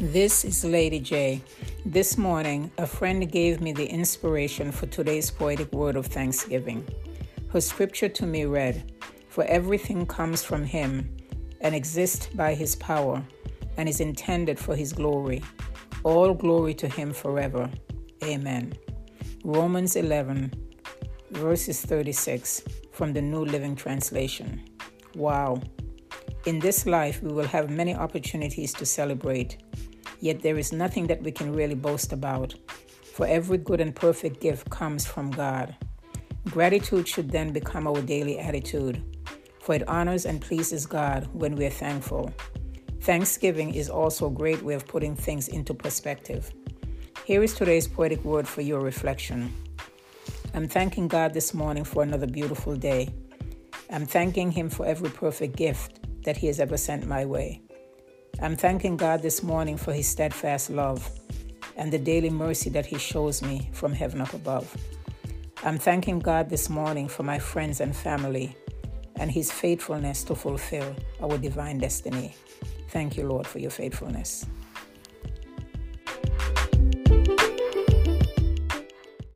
This is Lady J. This morning, a friend gave me the inspiration for today's poetic word of thanksgiving. Her scripture to me read, For everything comes from Him and exists by His power and is intended for His glory. All glory to Him forever. Amen. Romans 11, verses 36 from the New Living Translation. Wow. In this life, we will have many opportunities to celebrate, yet there is nothing that we can really boast about, for every good and perfect gift comes from God. Gratitude should then become our daily attitude, for it honors and pleases God when we are thankful. Thanksgiving is also a great way of putting things into perspective. Here is today's poetic word for your reflection. I'm thanking God this morning for another beautiful day. I'm thanking Him for every perfect gift that He has ever sent my way. I'm thanking God this morning for His steadfast love and the daily mercy that He shows me from heaven up above. I'm thanking God this morning for my friends and family and His faithfulness to fulfill our divine destiny. Thank you, Lord, for your faithfulness.